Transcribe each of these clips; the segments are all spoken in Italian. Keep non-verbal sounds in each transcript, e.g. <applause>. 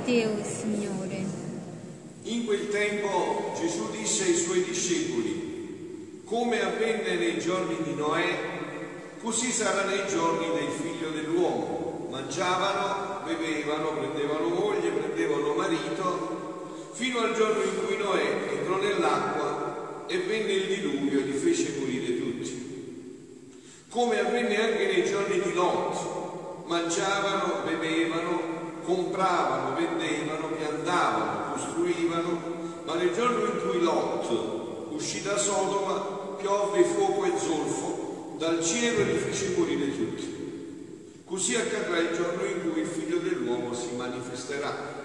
Vangelo secondo Luca. Gloria a te, Signore. In quel tempo Gesù disse ai suoi discepoli, come avvenne nei giorni di Noè, così sarà nei giorni del figlio dell'uomo. Mangiavano, bevevano, prendevano moglie, prendevano marito, fino al giorno in cui Noè entrò nell'acqua e venne il diluvio e li fece morire tutti. Come avvenne anche nei giorni di Lot, mangiavano, bevevano, compravano, vendevano, piantavano, costruivano, ma nel giorno in cui Lot uscì da Sodoma piovve fuoco e zolfo dal cielo e li fece morire tutti. Così accadrà il giorno in cui il figlio dell'uomo si manifesterà.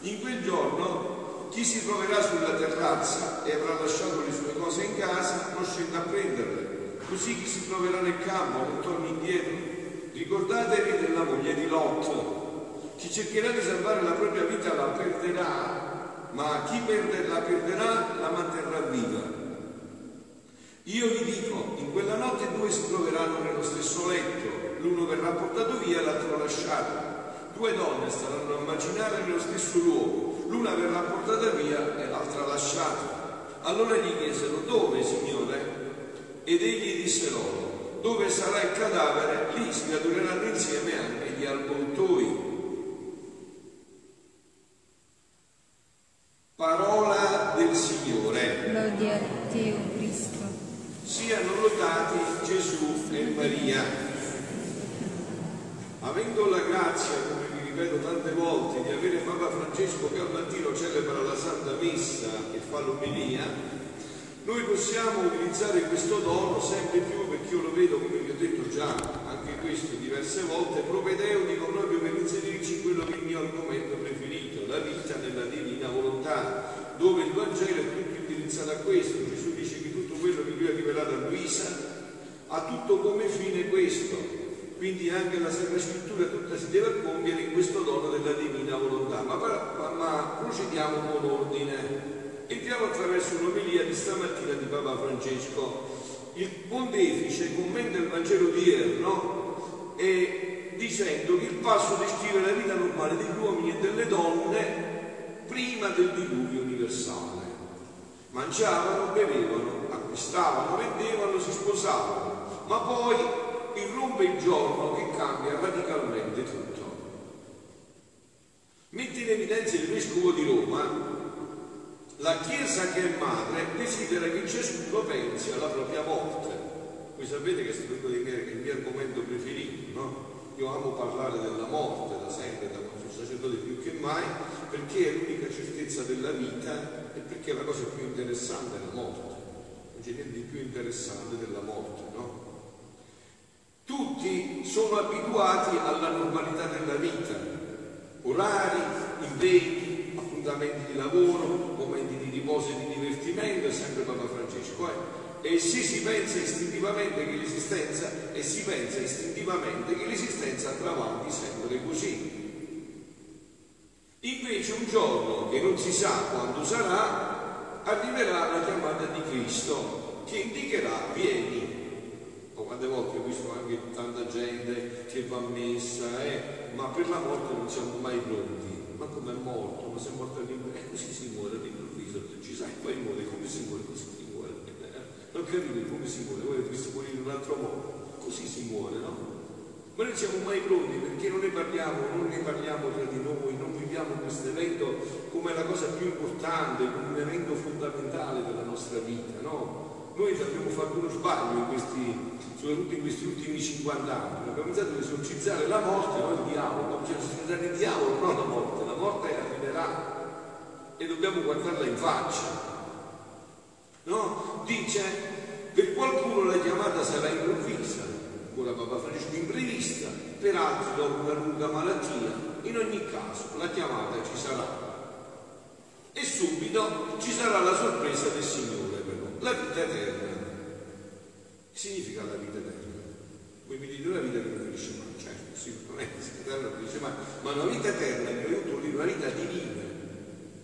In quel giorno chi si troverà sulla terrazza e avrà lasciato le sue cose in casa non scenda a prenderle. Così chi si troverà nel campo non torni indietro Ricordatevi della moglie di Lot. Chi cercherà di salvare la propria vita la perderà, ma chi perde, la perderà la manterrà viva. Io vi dico, in quella notte due si troveranno nello stesso letto, l'uno verrà portato via e l'altro lasciato. Due donne staranno a immaginare nello stesso luogo, l'una verrà portata via e l'altra lasciata. Allora gli chiesero, dove, Signore? Ed egli disse loro, dove sarà il cadavere, lì si raduneranno insieme anche gli avvoltoi. Parola del Signore. Gloria a te, o Cristo. Siano lodati Gesù e Maria. Avendo la grazia, come vi ripeto tante volte, di avere Papa Francesco che al mattino celebra la Santa Messa e fa l'omelia, noi possiamo utilizzare questo dono sempre più, perché io lo vedo, come vi ho detto già, anche questo diverse volte, propedeutico proprio per inserirci in quello che è il mio argomento preferito, la vita nella divina volontà, dove il Vangelo è più utilizzato a questo. Gesù dice che tutto quello che lui ha rivelato a Luisa ha tutto come fine questo. Quindi anche la Sacra Scrittura tutta si deve compiere in questo dono della divina volontà. Ma, ma, ma procediamo con ordine. Entriamo attraverso un'omelia di stamattina di Papa Francesco. Il pontefice commenta il Vangelo odierno e dicendo che il passo descrive la vita normale degli uomini e delle donne prima del diluvio universale. Mangiavano, bevevano, acquistavano, vendevano, si sposavano, ma poi irrompe il giorno che cambia radicalmente tutto. Mette in evidenza il vescovo di Roma la Chiesa che è madre desidera che ciascuno pensi alla propria morte. Voi sapete che è stato uno dei il mio argomento preferito, no? Io amo parlare della morte da sempre, da quando sono sacerdote più che mai, perché è l'unica certezza della vita e perché la cosa più interessante è la morte. Non c'è niente di più interessante della morte, no? Tutti sono abituati alla normalità della vita, orari, impegni, appuntamenti di lavoro, momenti di divertimento, è sempre Papa Francesco. Eh? E se si pensa istintivamente che l'esistenza, e si pensa istintivamente che l'esistenza andrà avanti sempre così. Invece un giorno che non si sa quando sarà, arriverà la chiamata di Cristo che indicherà vieni. O quante volte ho visto anche tanta gente che va a messa, eh? ma per la morte non siamo mai pronti ma come è morto, ma se è morto all'improvviso, e così si muore all'improvviso, ci sai, poi muore, come si muore, così si muore. Non capite come si muore, voi avete morire in un altro modo, così si muore, no? Ma noi siamo mai pronti perché non ne parliamo, non ne parliamo tra di noi, non viviamo questo evento come la cosa più importante, come un evento fondamentale della nostra vita, no? Noi abbiamo fatto uno sbaglio in questi, soprattutto in questi ultimi 50 anni, abbiamo iniziato ad esorcizzare la morte, non il diavolo, ad esorcizzare il diavolo, non la morte, la morte arriverà e dobbiamo guardarla in faccia. No? Dice, per qualcuno la chiamata sarà improvvisa, ancora Papa Francesco imprevista, per altri dopo una lunga malattia, in ogni caso la chiamata ci sarà. E subito ci sarà la sorpresa del Signore la vita eterna. Significa la vita eterna? Voi mi dite una vita che non finisce mai, certo, sicuramente la vita eterna non finisce mai, ma una vita eterna è venuto lì, una vita divina.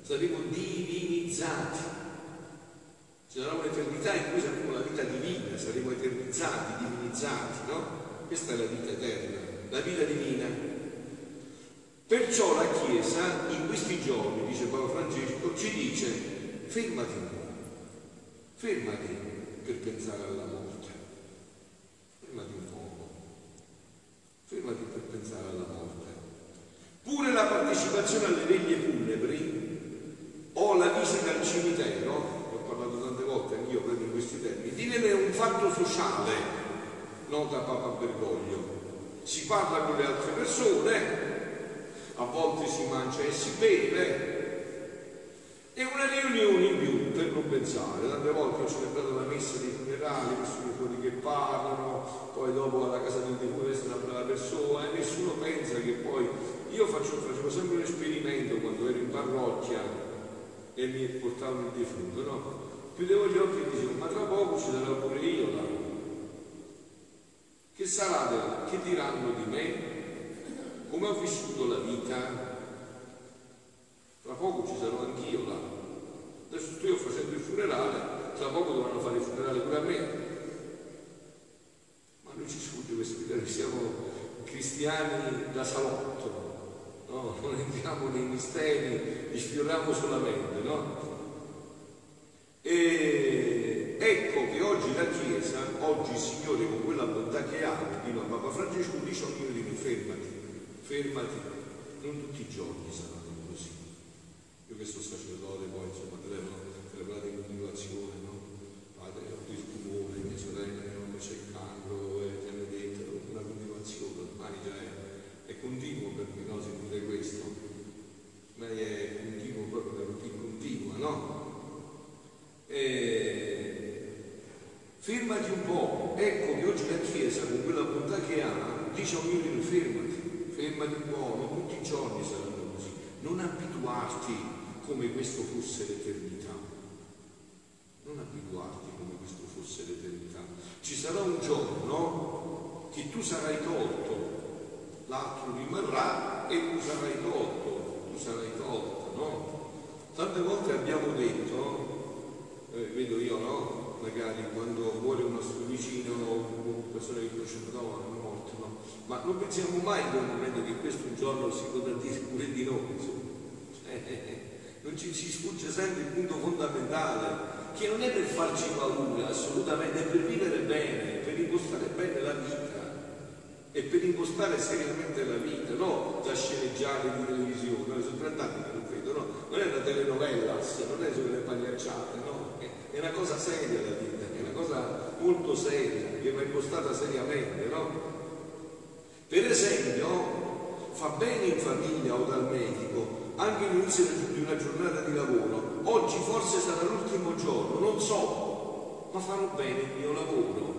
Saremo divinizzati. Ci sarà un'eternità in cui saremo una vita divina, saremo eternizzati, divinizzati, no? Questa è la vita eterna, la vita divina. Perciò la Chiesa in questi giorni, dice Papa Francesco, ci dice fermati fermati per pensare alla morte, fermati un po', fermati per pensare alla morte. Pure la partecipazione alle veglie funebri o la visita al cimitero, ho parlato tante volte anch'io proprio in questi termini, divenne un fatto sociale, nota Papa Bergoglio. Si parla con le altre persone, a volte si mangia e si beve, e una riunione in più per non pensare. Tante volte ho celebrato la messa dei funerali, persone fuori che parlano, poi dopo alla casa del defunto resta una brava persona e nessuno pensa che poi io faccio, facevo sempre un esperimento quando ero in parrocchia e mi portavano il defunto, no? Chiudevo gli occhi e dicevo, ma tra poco ci sarò pure io là. Che sarà, che diranno di me? come ho vissuto la vita, tra poco ci sarò anch'io là. Adesso sto io facendo il funerale, tra poco dovranno fare il funerale pure a me. Ma noi ci sfugge questo, siamo cristiani da salotto, no? non entriamo nei misteri, li sfioriamo solamente, no? E ecco che oggi la Chiesa, oggi il Signore con quella bontà che ha, fino a Papa Francesco, dice a ognuno di noi fermati fermati, non tutti i giorni saranno così. Io che sono sacerdote poi insomma telefono, telefonate in continuazione, no? Padre, ho il tumore, mia sorella, mia mamma c'è il cancro, e ti hanno detto, una continuazione, ormai già è, è continuo per me, no? Sentire questo. Ormai è continuo proprio una routine continua, no? E... Fermati un po', ecco che oggi la Chiesa con quella bontà che ha dice a ognuno fermati fermati un po', non tutti i giorni saranno così. Non abituarti come questo fosse l'eternità. Non abituarti come questo fosse l'eternità. Ci sarà un giorno che tu sarai tolto, l'altro rimarrà e tu sarai tolto, tu sarai tolto, no? Tante volte abbiamo detto, eh, vedo io, no? Magari quando muore un nostro vicino, una persona che conosciamo, no, è morto, no? ma non pensiamo mai in quel momento che questo un giorno si potrà dire pure di noi, eh, <laughs> non ci, ci sfugge sempre il punto fondamentale, che non è per farci paura, assolutamente, è per vivere bene, per impostare bene la vita e per impostare seriamente la vita, no da sceneggiare di televisione, no, sono 30 anni che lo vedo, no? non è una telenovela, non è solo le pagliacciate, no? È una cosa seria la vita, è una cosa molto seria, che va impostata seriamente, no? Per esempio, fa bene in famiglia o dal medico anche l'inizio di una giornata di lavoro. Oggi forse sarà l'ultimo giorno, non so, ma farò bene il mio lavoro.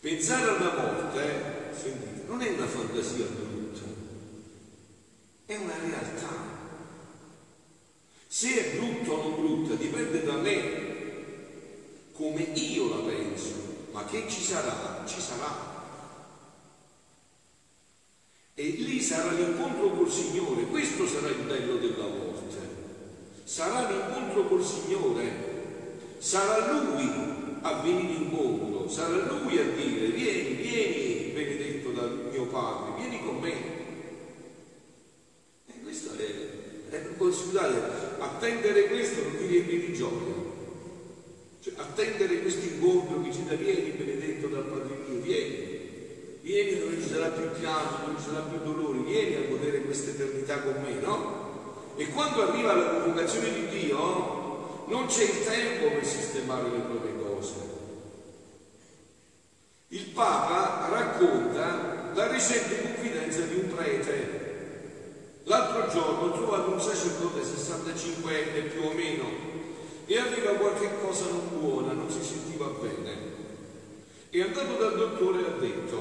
Pensare alla morte, sentite, non è una fantasia brutta, è una realtà. Se è brutta o non brutta dipende da me, come io la penso, ma che ci sarà, ci sarà. E lì sarà l'incontro col Signore, questo sarà il bello della morte. Sarà l'incontro col Signore, sarà Lui a venire incontro, sarà Lui a dire vieni, vieni, benedetto dal mio Padre, vieni con me. E questo è, è scusate, attendere questo non mi riempie di gioia. Cioè, attendere questo incontro che ci dà vieni, benedetto dal Padre mio, vieni vieni dove ci sarà più pianto, dove ci sarà più dolore, vieni a godere questa eternità con me, no? E quando arriva la convocazione di Dio, non c'è il tempo per sistemare le proprie cose. Il Papa racconta la recente confidenza di un prete. Giorno ho trovato un sacerdote 65enne più o meno e aveva qualche cosa non buona, non si sentiva bene. È andato dal dottore e ha detto,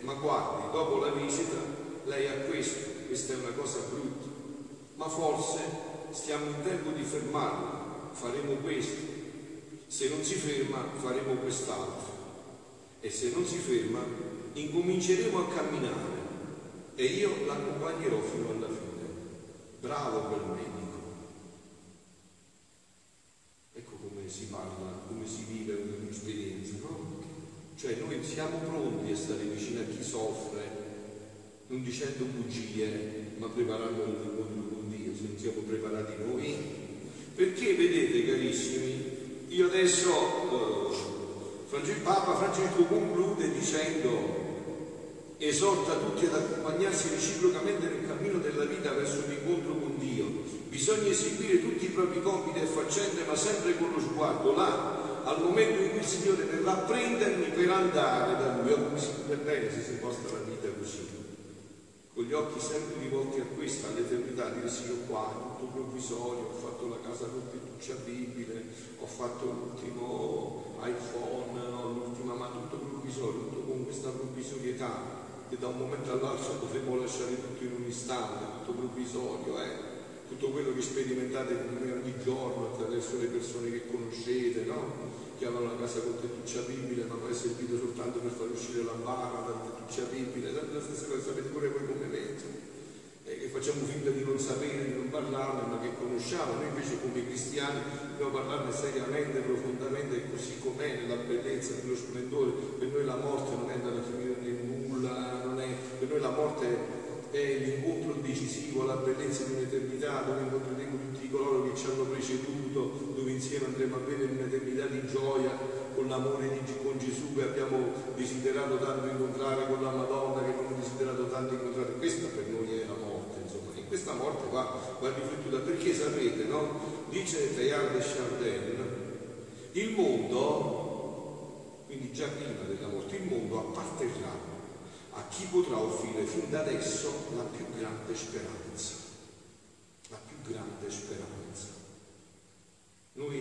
ma guardi, dopo la visita lei ha questo, questa è una cosa brutta, ma forse stiamo in tempo di fermarla, faremo questo, se non si ferma faremo quest'altro e se non si ferma incominceremo a camminare e io l'accompagnerò fino alla fine. Bravo quel medico. Ecco come si parla, come si vive un'esperienza, no? Cioè noi siamo pronti a stare vicino a chi soffre, non dicendo bugie, ma preparando l'incontro con Dio, se non siamo preparati noi. Perché vedete carissimi, io adesso, eh, Papa Francesco conclude dicendo esorta tutti ad accompagnarsi reciprocamente nel cammino della vita verso l'incontro con Dio. Bisogna eseguire tutti i propri compiti e faccende, ma sempre con lo sguardo là, al momento in cui il Signore verrà a prendermi per andare da Lui. Io per bene se si posta la vita così, con gli occhi sempre rivolti a questa, all'eternità, dire sì, io qua, tutto provvisorio, ho fatto la casa bibile, ho fatto l'ultimo iPhone, no, l'ultima, ma tutto provvisorio, tutto con questa provvisorietà che da un momento all'altro dovremmo lasciare tutto in un istante, tutto provvisorio, eh? tutto quello che sperimentate ogni giorno attraverso le persone che conoscete, no? che hanno la casa con tettuccia bibile, ma poi è servito soltanto per far uscire la barra dalla tettuccia bibile, la stessa cosa sapete pure voi come me eh, che facciamo finta di non sapere, di non parlarne, ma che conosciamo. Noi invece come cristiani dobbiamo parlarne seriamente, profondamente, così com'è, nella bellezza, nello splendore. Per noi la morte non è andare a per noi la morte è l'incontro decisivo, la bellezza di un'eternità, dove incontreremo tutti coloro che ci hanno preceduto, dove insieme andremo a vedere un'eternità di gioia con l'amore di, con Gesù che abbiamo desiderato tanto incontrare, con la Madonna che abbiamo desiderato tanto incontrare. Questa per noi è la morte questa morte va, va riflettuta perché sapete, no? Dice Teilhard de Chardin, il mondo, quindi già prima della morte, il mondo apparterrà a chi potrà offrire fin da adesso la più grande speranza. La più grande speranza. Noi,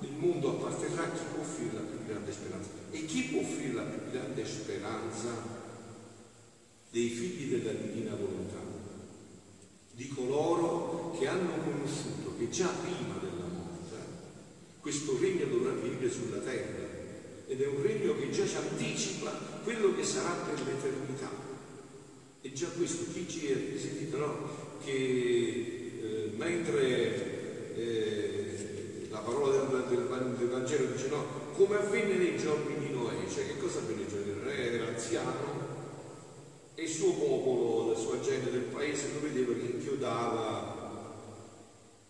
il mondo apparterrà a chi può offrire la più grande speranza. E chi può offrire la più grande speranza? Dei figli della divina volontà di coloro che hanno conosciuto che già prima della morte questo regno dovrà venire sulla terra ed è un regno che già ci anticipa quello che sarà per l'eternità. E già questo, chi ci è sentito, no? Che eh, mentre eh, la parola del, del, del, Vangelo dice no, come avvenne nei giorni di Noè, cioè che cosa avvenne nei giorni di Noè? Era anziano, e il suo popolo, la sua gente del paese lo vedeva che inchiodava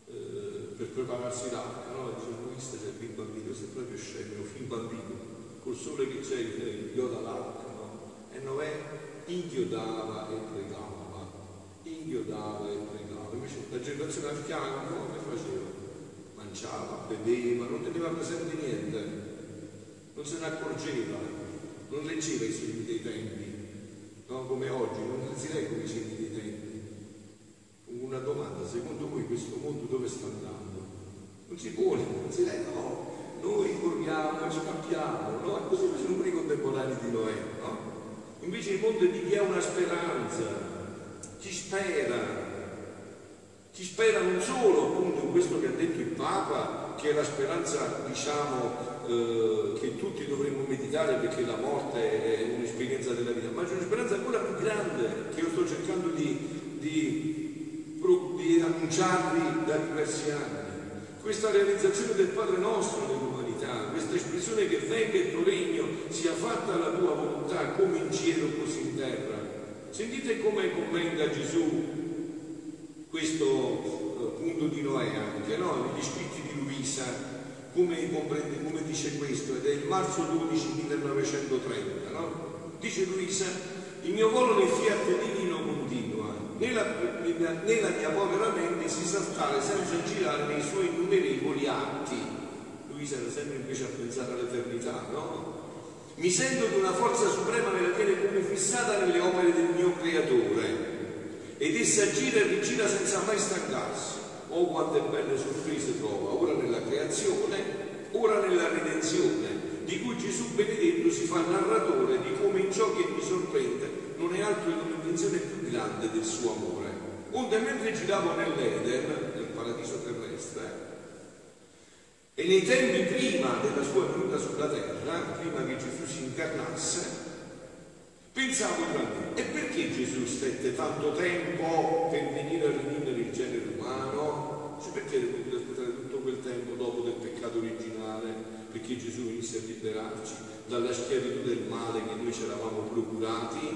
eh, per prepararsi l'acqua, no? Dice, questo è il bambino, sei proprio scemo, fin bambino, col sole che c'è, inchioda l'acqua, no? E Noè inchiodava e pregava, inchiodava e pregava, invece la generazione al fianco come faceva? Mangiava, beveva, non teneva presente niente, non se ne accorgeva, non leggeva i segni dei tempi no? come oggi, non si leggono i segni dei tempi. Una domanda, secondo voi questo mondo dove sta andando? Non si pone, non si legge, no, noi corriamo, scappiamo, no? Così facevano pure i contemporanei di Noè, no? Invece il mondo è di chi ha una speranza, chi spera, chi spera non solo appunto in questo che ha detto il Papa, che è la speranza, diciamo, eh, che tutti dovremmo meditare perché la morte è un'esperienza della vita, ma c'è una speranza ancora più grande che io sto cercando di, di, di annunciarvi da diversi anni. Questa realizzazione del Padre nostro nell'umanità, questa espressione che venga il tuo regno, sia fatta la tua volontà come in cielo così in terra. Sentite come commenta Gesù questo uh, punto di Noè anche, no? negli scritti di Luisa, come, comprende, come dice questo, ed è il marzo 12 1930, no? Dice Luisa, il mio volo nel fiat divino continua, nella, nella mia povera mente si saltare senza girare nei suoi innumerevoli atti. Era sempre invece a pensare all'eternità, no? Mi sento che una forza suprema me la tiene come fissata nelle opere del mio creatore ed essa gira e rigira senza mai stancarsi Oh quante belle sorprese trova, ora nella creazione, ora nella redenzione, di cui Gesù benedetto si fa narratore di come in ciò che mi sorprende non è altro che un'invenzione più grande del suo amore. Onde mentre giravo nell'Eden, nel paradiso terrestre, e nei tempi prima della sua venuta sulla terra, prima che Gesù si incarnasse, pensavo tra me, e perché Gesù stette tanto tempo per venire a redimere il genere umano? Cioè perché è dovuto aspettare tutto quel tempo dopo del peccato originale? Perché Gesù venisse a liberarci dalla schiavitù del male che noi ci eravamo procurati?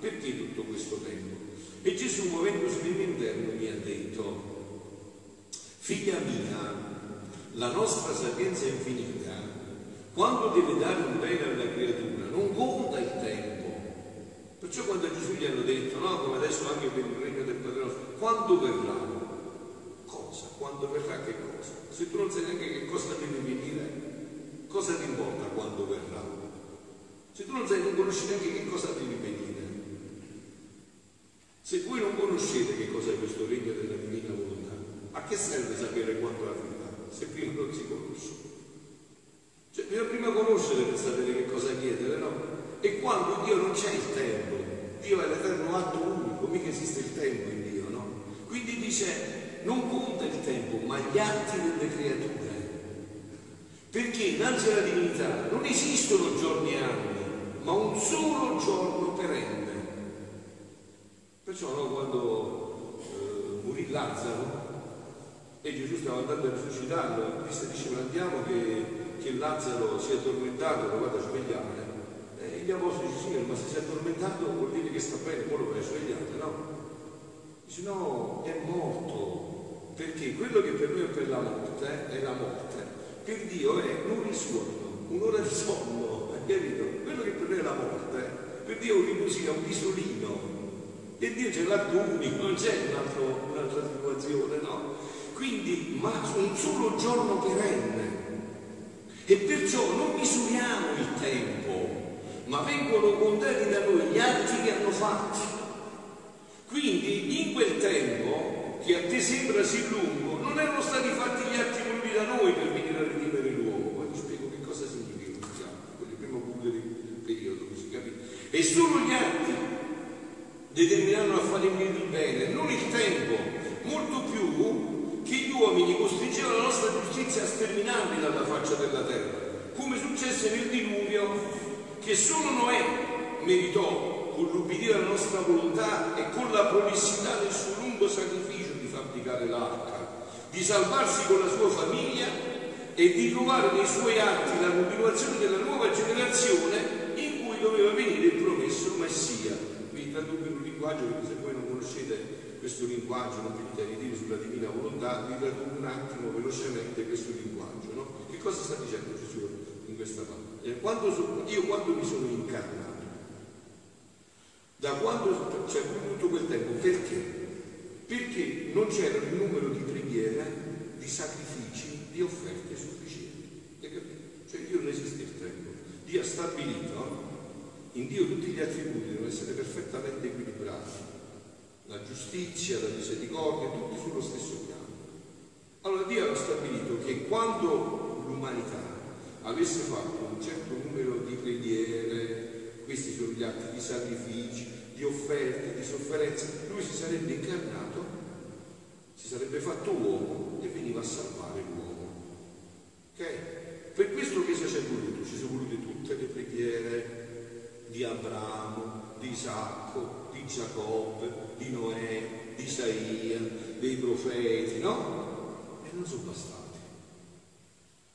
Perché tutto questo tempo? E Gesù, muovendosi nel mio interno, mi ha detto, figlia mia, la nostra sapienza infinita, quando deve dare un bene alla creatura, non conta il tempo. Perciò quando Gesù gli hanno detto, no, come adesso anche per il regno del Padre nostro, quando verrà? Cosa? Quando verrà che cosa? Se tu non sai neanche che cosa deve venire, cosa ti importa quando verrà? Se tu non sai, non conosci neanche che cosa devi venire. Se voi non conoscete che cosa è questo regno della divina volontà, a che serve sapere quando arriva se prima non si conosce? Cioè, bisogna prima conoscere per sapere che cosa chiedere, no? E quando Dio non c'è il tempo, Dio è l'eterno atto unico, mica esiste il tempo in Dio, no? Quindi dice, non conta il tempo, ma gli atti delle creature. Perché innanzi alla divinità non esistono giorni e anni, ma un solo giorno perenne. Perciò no, quando eh, morì Lazzaro e Gesù stava andando a risuscitarlo, Cristo diceva andiamo che, che Lazzaro si è addormentato, lo vado a svegliare. E gli apostoli dice Signore, ma se si è addormentato vuol dire che sta bene, poi lo vai a svegliare, no? Dice no, è morto, perché quello che per noi è per la morte, è la morte, per Dio è un risuono, un'ora di sonno, capito? Quello che per noi è la morte, per Dio è un riposino, un risolino, e Dio c'è l'atto unico, non c'è un'altra situazione, no? Quindi, ma un solo giorno perenne. E perciò non misuriamo il tempo, ma vengono contati da noi gli atti che hanno fatto. Quindi, in quel tempo, che a te sembra sì lungo, non erano stati fatti gli atti voluti da noi per venire a redimere l'uomo. Poi ti spiego che cosa significa atti, quelli prima buco del periodo, così capite? E solo gli atti determinano a fare il bene, non il tempo, molto più uomini costringevano la nostra giustizia a sterminarli dalla faccia della terra, come successe nel diluvio che solo Noè meritò con l'ubbidire alla nostra volontà e con la prolissità del suo lungo sacrificio di fabbricare l'arca, di salvarsi con la sua famiglia e di trovare nei suoi atti la continuazione della nuova generazione in cui doveva venire il promesso Messia. Vi traduco in un linguaggio perché se voi non conoscete questo linguaggio, non venite a ridire sulla divina volontà, vi traduco un attimo velocemente questo linguaggio. No? Che cosa sta dicendo Gesù in questa parte? Eh, quando io quando mi sono incarnato, da quando c'è tutto quel tempo, perché? Perché non c'era il numero di preghiere, di sacrifici, di offerte sufficienti. Cioè Dio non esiste il tempo. Dio ha stabilito in Dio tutti gli attributi devono essere perfettamente equilibrati, giustizia, la misericordia, tutti sullo stesso piano. Allora Dio ha stabilito che quando l'umanità avesse fatto un certo numero di preghiere, questi sono gli atti di sacrifici, di offerte, di sofferenze, lui si sarebbe incarnato, si sarebbe fatto uomo e veniva a salvare l'uomo. Ok? Per questo che ci è voluto? Ci sono volute tutte le preghiere, di Abramo, di Isacco, di Giacobbe, di Noè, di Isaia, dei profeti, no? E non sono bastati.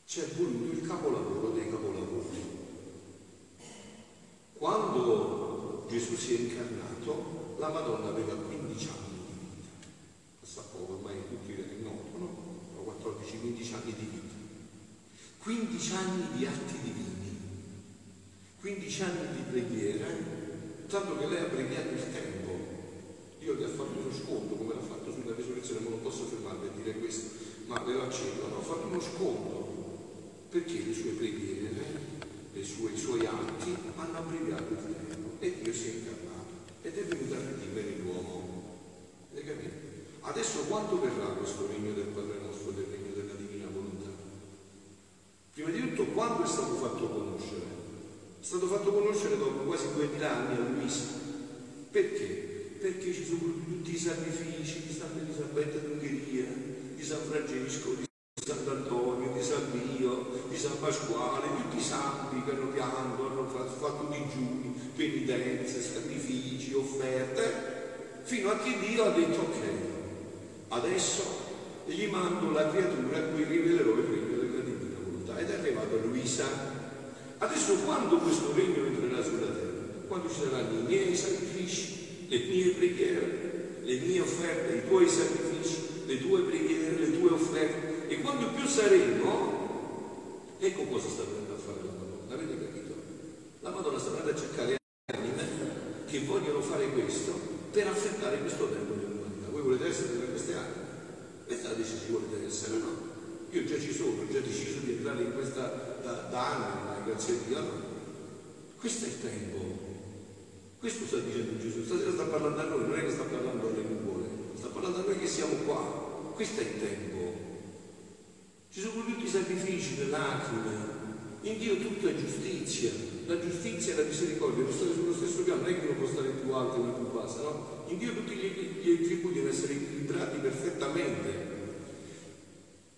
C'è voluto il capolavoro dei capolavori. Quando Gesù si è incarnato, la Madonna aveva 15 anni di vita. Passa poco, ormai tutti è noto, no? 14-15 anni di vita. 15 anni di atti divini, 15 anni di preghiera, tanto che lei ha preghiato il tempo. Dio gli ha fatto uno sconto, come l'ha fatto sulla risurrezione, non posso fermarmi a dire questo, ma le lo accenno, no? ha fatto uno sconto, perché le sue preghiere, sue, i suoi atti hanno abbreviato il tempo e Dio si è incarnato ed è venuto a redimere l'uomo. Adesso quando verrà questo regno del Padre nostro, del regno della divina volontà? Prima di tutto, quando è stato fatto stato fatto conoscere dopo quasi 2000 anni a Luisa. Perché? Perché ci sono tutti i sacrifici di Santa Elisabetta d'Ungheria, di San Francesco, di Sant'Antonio, di San Pio, di San Pasquale, tutti i santi che hanno pianto, hanno fatto digiuni, penitenze, sacrifici, offerte, fino a che Dio ha detto ok, adesso gli mando la creatura a cui rivelerò il regno della divina volontà. Ed è arrivato Luisa Adesso quando questo regno entrerà sulla terra? quando ci saranno i miei sacrifici, le mie preghiere, le mie offerte, i tuoi sacrifici, le tue preghiere, le tue offerte. E quando più saremo, ecco cosa sta venendo a fare la Madonna. Avete capito? La Madonna sta venendo a cercare anime che vogliono fare questo per affrontare questo tempo dell'umanità. Voi volete essere tra queste anime? La decisione deve essere, no? Io già ci sono, ho già deciso di entrare in questa da, da anni, grazie a Dio. Questo è il tempo. Questo sta dicendo Gesù. Stasera sta parlando a noi, non è che sta parlando alle nuvole, sta parlando a noi che siamo qua. Questo è il tempo. Ci sono tutti i sacrifici, le lacrime. In Dio tutto è giustizia. La giustizia e la misericordia devono stare sullo stesso piano, non è che uno può stare più alto e uno più basso, no? In Dio tutti gli, gli attributi devono essere equilibrati perfettamente.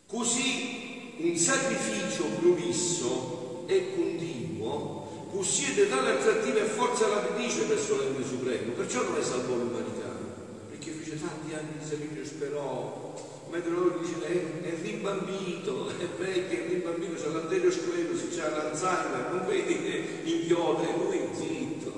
Così un sacrificio promesso e continuo possiede tale attrattiva e forza radice verso l'ente supremo, perciò non è salvò l'umanità, perché fece tanti anni di sacrificio, sperò, loro dice è, è rimbambito, è vecchio, è rimbambito, c'è l'arteriosclerosi, c'è l'Alzheimer, non vedi che inghioda, e lui zitto,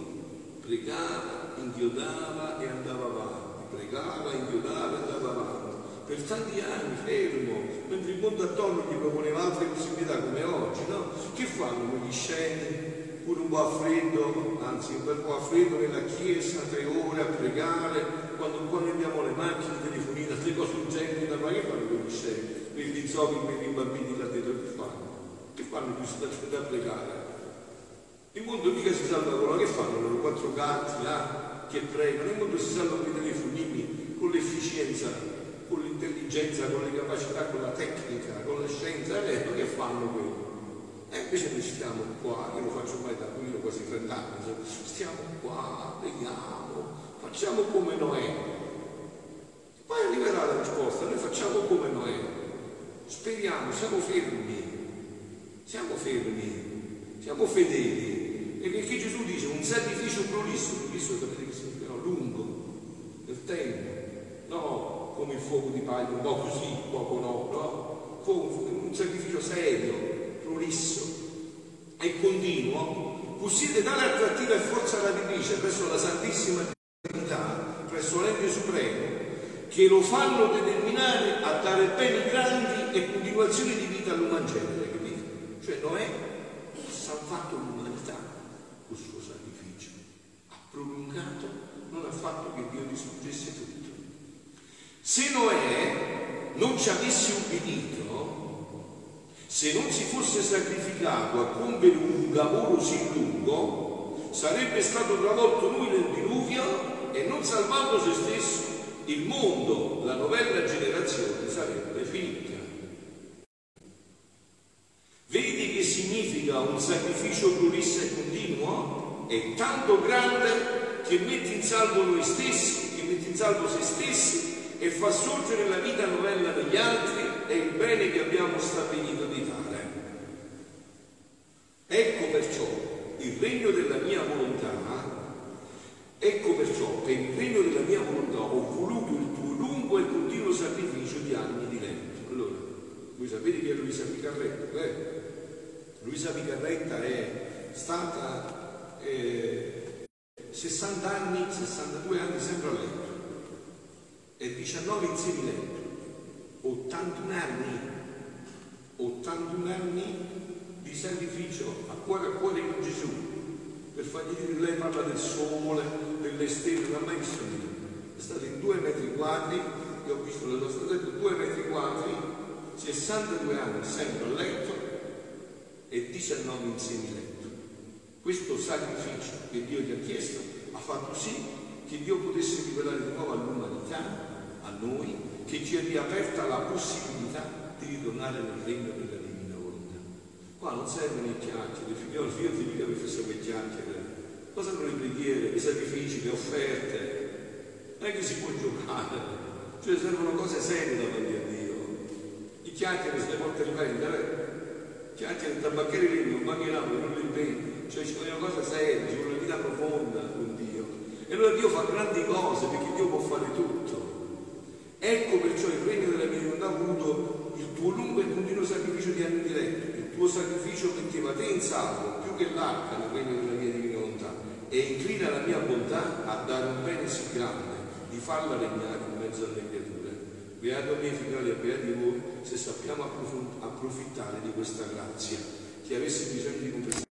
pregava, inchiodava e andava avanti, pregava, inchiodava e andava avanti per tanti anni fermo, mentre il mondo attorno gli proponeva altre possibilità come oggi, no? Che fanno quegli sceni, pure un po' a freddo, anzi un bel po' a freddo nella chiesa, tre ore a pregare, quando, quando abbiamo le macchine, i telefonini, altre cose urgenti fare, che fanno quegli sceni? Per gli zoppi, per i bambini là dentro, che fanno? Che fanno più da, da pregare? Il mondo mica si salva con che fanno loro quattro gatti là che pregano, il mondo si salva con i telefonini, con l'efficienza l'intelligenza, con le capacità, con la tecnica, con le scienze, adesso che fanno quello? E invece noi stiamo qua, io lo faccio ormai da qui, quasi 30 anni, stiamo qua, vediamo, facciamo come Noè. Poi arriverà la risposta, noi facciamo come Noè. Speriamo, siamo fermi, siamo fermi, siamo fedeli. E perché Gesù dice un sacrificio prolisso, prolisso sapete che significa? Lungo, nel tempo. Come il fuoco di paglia, un po' così, poco no, no? Fuoco, un sacrificio serio, prolisso e continuo, possiede tale attrattiva e forza radice presso la Santissima Trinità, presso l'Ente Supremo, che lo fanno determinare a dare beni grandi e continuazioni di vita all'uman genere, capito? Cioè Noè ha salvato l'umanità col suo sacrificio, ha prolungato, non ha fatto che Dio distruggesse tutto. Se Noè non ci avesse ubbidito, se non si fosse sacrificato a compiere un lavoro così lungo, sarebbe stato travolto lui nel diluvio e non salvando se stesso, il mondo, la novella generazione sarebbe finita. Vedi che significa un sacrificio plurissa e continuo? È tanto grande che mette in salvo noi stessi, che mette in salvo se stessi e fa sorgere la vita novella degli altri è il bene che abbiamo stabilito di fare. Ecco perciò il regno della mia volontà, ecco perciò per il regno della mia volontà ho voluto il tuo lungo e continuo sacrificio di anni di letto. Allora, voi sapete chi è Luisa Picarretta? Eh? Luisa Picarretta è stata eh, 60 anni, 62 anni sempre a letto e 19 insieme letto, 81 anni, 81 anni di sacrificio a cuore a cuore con Gesù, per fargli dire, lei parla del sole, delle stelle, non ha mai visto niente, è stato in due metri quadri, io ho visto la nostra letto, due metri quadri, 62 anni sempre a letto e 19 insieme letto. Questo sacrificio che Dio gli ha chiesto ha fatto sì che Dio potesse rivelare di nuovo all'umanità a noi che ci è riaperta la possibilità di ritornare nel regno della divina volontà. Qua non servono i chiacchiere, figlioli, io ti dico che facciamo le chiacchiere, cosa sono le preghiere, i sacrifici, le offerte, non è che si può giocare, cioè servono cose serie davanti a Dio. I chiacchiere se le porta a vendere, chiacchiere da tabacchiere lì, non mancheranno, non le vendi, cioè ci vogliono cose serie, ci vuole una vita profonda con Dio. E allora Dio fa grandi cose perché Dio può fare tutto. Ecco perciò il regno della mia mediunità avuto il tuo lungo e continuo sacrificio di anni di letto, il tuo sacrificio che ti metteva te in salvo più che l'arca nel regno della mia divina volontà e inclina la mia bontà a dare un bene sì grande, di farla regnare in mezzo alle creature. Beato miei figlioli e beati voi se sappiamo approfittare di questa grazia. Chi avesse bisogno di comprensione